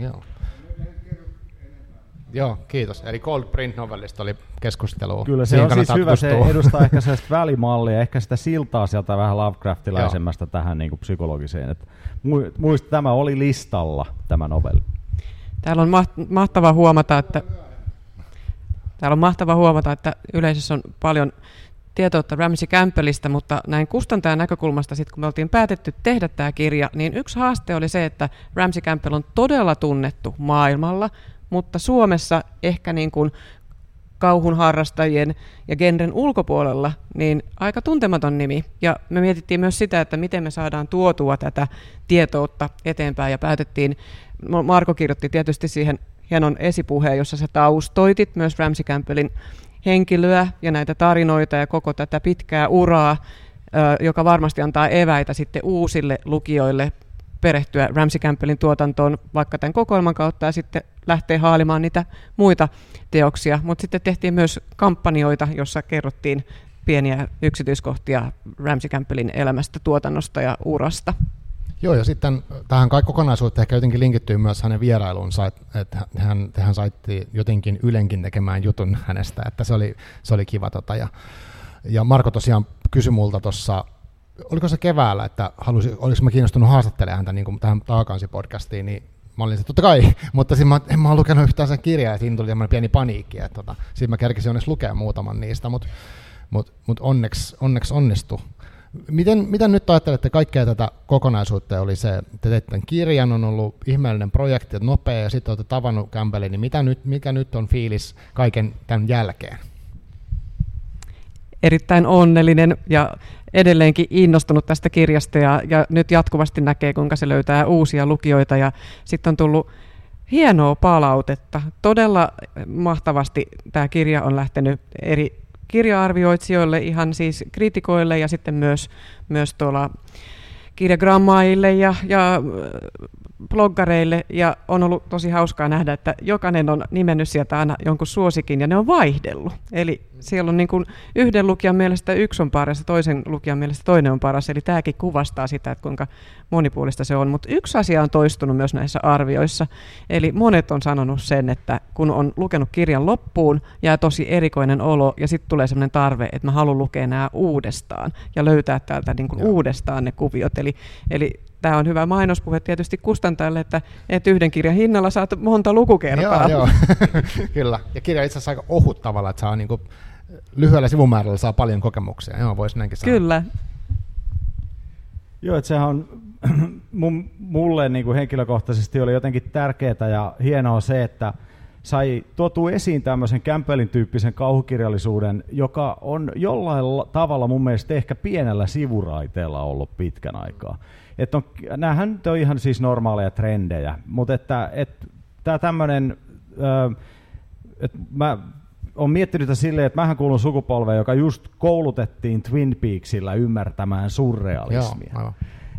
Joo. Joo, kiitos. Eli Cold Print Novellista oli keskustelu. Kyllä se Siihen on siis hyvä, se edustaa ehkä sellaista välimallia, ehkä sitä siltaa sieltä vähän Lovecraftilaisemmasta Joo. tähän niin kuin psykologiseen. Et muista, tämä oli listalla, tämä novelli. Täällä on mahtava huomata, että Täällä on mahtava huomata, että yleisössä on paljon tietoutta Ramsey Campbellista, mutta näin kustantajan näkökulmasta, sit kun me oltiin päätetty tehdä tämä kirja, niin yksi haaste oli se, että Ramsey Campbell on todella tunnettu maailmalla, mutta Suomessa ehkä niin kuin kauhun harrastajien ja genren ulkopuolella, niin aika tuntematon nimi. Ja me mietittiin myös sitä, että miten me saadaan tuotua tätä tietoutta eteenpäin, ja päätettiin, Marko kirjoitti tietysti siihen hienon esipuheen, jossa sä taustoitit myös Ramsey Campbellin henkilöä ja näitä tarinoita ja koko tätä pitkää uraa, joka varmasti antaa eväitä sitten uusille lukijoille perehtyä Ramsey Campbellin tuotantoon vaikka tämän kokoelman kautta ja sitten lähtee haalimaan niitä muita teoksia. Mutta sitten tehtiin myös kampanjoita, jossa kerrottiin pieniä yksityiskohtia Ramsey Campbellin elämästä, tuotannosta ja urasta. Joo, ja sitten tähän kaikki kokonaisuuteen ehkä jotenkin linkittyy myös hänen vierailunsa, että hän, hän saitti jotenkin Ylenkin tekemään jutun hänestä, että se oli, se oli kiva. Tota, ja, ja Marko tosiaan kysyi multa tuossa, oliko se keväällä, että halusi, oliko mä kiinnostunut haastattelemaan häntä niin kuin tähän Taakansi-podcastiin, niin mä olin se, totta kai, mutta siis mä, en mä lukenut yhtään sen kirjaa, ja siinä tuli tämmöinen pieni paniikki, että tota, siinä mä kerkisin onneksi lukea muutaman niistä, mutta mut, mut onneksi, onneksi onnistui. Miten, miten nyt ajattelette kaikkea tätä kokonaisuutta? Oli se, te teitte tämän kirjan, on ollut ihmeellinen projekti, nopea, ja sitten olette tavannut Campbellin, niin mitä nyt, mikä nyt on fiilis kaiken tämän jälkeen? Erittäin onnellinen ja edelleenkin innostunut tästä kirjasta ja, ja nyt jatkuvasti näkee, kuinka se löytää uusia lukijoita ja sitten on tullut hienoa palautetta. Todella mahtavasti tämä kirja on lähtenyt eri kirjaarvioitsijoille, ihan siis kritikoille ja sitten myös, myös tuolla kirjagrammaille ja, ja bloggareille ja on ollut tosi hauskaa nähdä, että jokainen on nimennyt sieltä aina jonkun suosikin ja ne on vaihdellut. Eli siellä on niin kuin yhden lukijan mielestä yksi on paras ja toisen lukijan mielestä toinen on paras. Eli tämäkin kuvastaa sitä, että kuinka monipuolista se on. Mutta yksi asia on toistunut myös näissä arvioissa. Eli monet on sanonut sen, että kun on lukenut kirjan loppuun, jää tosi erikoinen olo ja sitten tulee sellainen tarve, että mä haluan lukea nämä uudestaan ja löytää täältä niin kuin uudestaan ne kuviot. Eli, eli tämä on hyvä mainospuhe tietysti kustantajalle, että, että yhden kirjan hinnalla saat monta lukukertaa. Joo, joo. kyllä. Ja kirja itse asiassa aika ohut tavalla, että saa niin kuin lyhyellä sivumäärällä saa paljon kokemuksia. Joo, voisi näinkin sanoa. Kyllä. Joo, että sehän on mulle niin kuin henkilökohtaisesti oli jotenkin tärkeää ja hienoa se, että sai tuotu esiin tämmöisen Campbellin tyyppisen kauhukirjallisuuden, joka on jollain tavalla mun mielestä ehkä pienellä sivuraiteella ollut pitkän aikaa. Että on, näähän nyt on ihan siis normaaleja trendejä, mutta että, että tämä tämmöinen, että mä on miettinyt sitä silleen, että mähän kuulun sukupolveen, joka just koulutettiin Twin Peaksilla ymmärtämään surrealismia. Joo,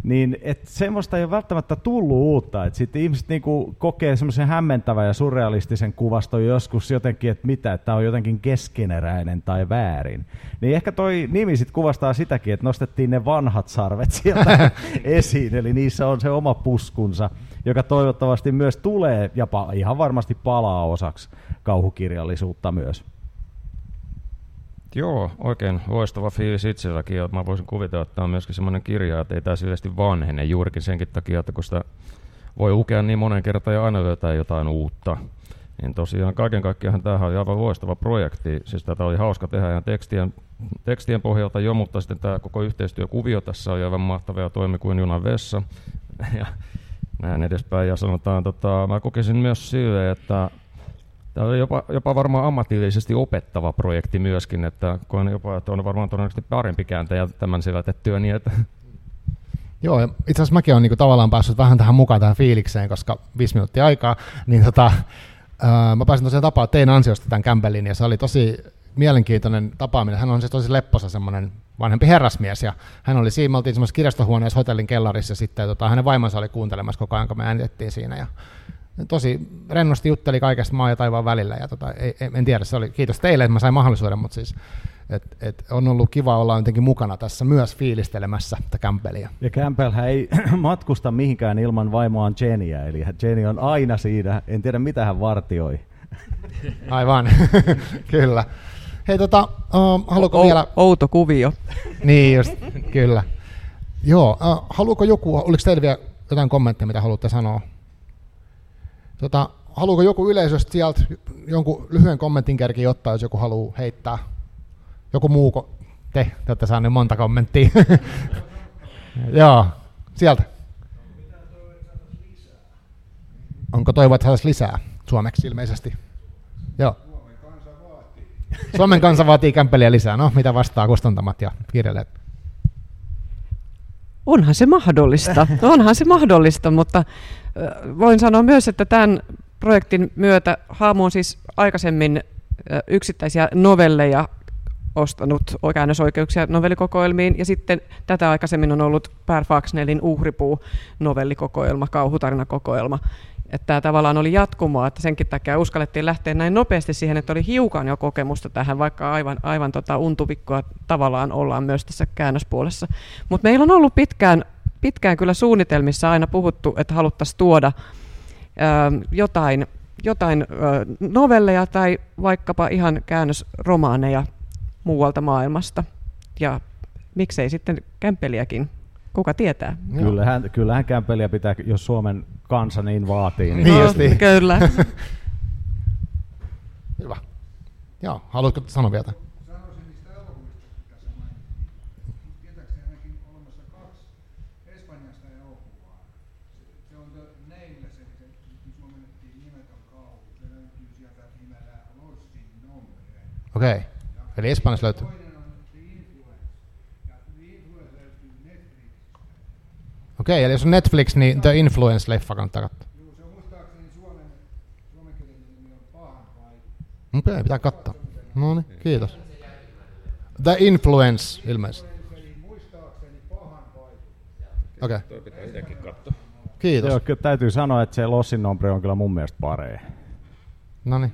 niin et semmoista ei ole välttämättä tullut uutta, sitten ihmiset niinku kokee semmoisen hämmentävän ja surrealistisen kuvaston joskus jotenkin, että mitä, että tämä on jotenkin keskeneräinen tai väärin. Niin ehkä toi nimi sitten kuvastaa sitäkin, että nostettiin ne vanhat sarvet sieltä esiin, eli niissä on se oma puskunsa, joka toivottavasti myös tulee ja ihan varmasti palaa osaksi kauhukirjallisuutta myös. Joo, oikein loistava fiilis itselläkin. Ja mä voisin kuvitella, että tämä on myöskin semmoinen kirja, että ei tämä silleesti vanhene juurikin senkin takia, että kun sitä voi lukea niin monen kertaan ja aina löytää jotain uutta. Niin tosiaan kaiken kaikkiaan tämähän oli aivan loistava projekti. Siis tätä oli hauska tehdä ihan tekstien, tekstien pohjalta jo, mutta sitten tämä koko yhteistyökuvio tässä oli aivan mahtava ja toimi kuin junan vessa. Ja näin edespäin. Ja sanotaan, tota, mä kokisin myös sille, että Tämä on jopa, jopa varmaan ammatillisesti opettava projekti myöskin, että koen jopa, että on varmaan todennäköisesti parempi kääntäjä tämän selätettyä niin, että Joo, itse asiassa mäkin olen niin tavallaan päässyt vähän tähän mukaan tähän fiilikseen, koska viisi minuuttia aikaa, niin tota, ää, mä pääsin tosiaan tapaa tein ansiosta tämän Campbellin, ja se oli tosi mielenkiintoinen tapaaminen. Hän on siis tosi lepposa semmoinen vanhempi herrasmies, ja hän oli siinä, me oltiin semmoisessa kirjastohuoneessa hotellin kellarissa, ja sitten tota, hänen vaimonsa oli kuuntelemassa koko ajan, kun me äänitettiin siinä, ja tosi rennosti jutteli kaikesta maa ja taivaan välillä. Ja tota, ei, en tiedä, se oli, kiitos teille, että mä sain mahdollisuuden, mutta siis et, et on ollut kiva olla jotenkin mukana tässä myös fiilistelemässä tätä Campbellia. Ja Campbell ei matkusta mihinkään ilman vaimoaan Jennyä, eli Jenny on aina siinä, en tiedä mitä hän vartioi. Aivan, kyllä. Hei tota, uh, haluatko o- vielä... Outo kuvio. niin just, kyllä. Joo, uh, haluuko joku, oliko teillä vielä jotain kommentteja, mitä haluatte sanoa? Tota, haluuko joku yleisöstä sieltä jonkun lyhyen kommentin kerki ottaa, jos joku haluaa heittää? Joku muu, ko- te, te olette saaneet monta kommenttia. Joo, sieltä. Onko toivoa, että saataisiin lisää suomeksi ilmeisesti? Joo. Suomen kansa vaatii kämpeliä lisää. No, mitä vastaa kustantamat ja kirjailijat? Onhan se mahdollista, onhan se mahdollista, mutta voin sanoa myös, että tämän projektin myötä Haamu on siis aikaisemmin yksittäisiä novelleja ostanut käännösoikeuksia novellikokoelmiin, ja sitten tätä aikaisemmin on ollut Per Faxnellin Uhripuu novellikokoelma, kauhutarinakokoelma. Että tämä tavallaan oli jatkumoa, että senkin takia uskallettiin lähteä näin nopeasti siihen, että oli hiukan jo kokemusta tähän, vaikka aivan, aivan tota untuvikkoa tavallaan ollaan myös tässä käännöspuolessa. Mutta meillä on ollut pitkään pitkään kyllä suunnitelmissa aina puhuttu, että haluttaisiin tuoda ö, jotain, jotain ö, novelleja tai vaikkapa ihan käännösromaaneja muualta maailmasta. Ja miksei sitten kämpeliäkin, kuka tietää. Kyllähän, kyllähän kämpeliä pitää, jos Suomen kansa niin vaatii. Niin, niin no, Kyllä. Hyvä. Joo, haluatko sanoa vielä? Okei. Okay. Eli Espanjassa löytyy. Okei, okay, eli jos on Netflix, niin The Influence-leffa kannattaa katsoa. Okei, okay, pitää katsoa. No niin, kiitos. The Influence, ilmeisesti. Okei. Okay. Kiitos. Joo, täytyy sanoa, että se Lossin Nombre on kyllä mun mielestä paree. No niin.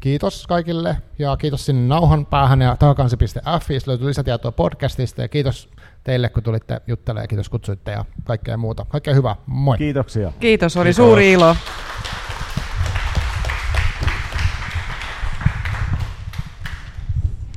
kiitos kaikille ja kiitos sinne nauhan päähän ja taakansi.fi, löytyy lisätietoa podcastista ja kiitos teille, kun tulitte juttelemaan ja kiitos kutsuitte ja kaikkea muuta. Kaikkea hyvää, moi! Kiitoksia. Kiitos, oli kiitos. suuri ilo.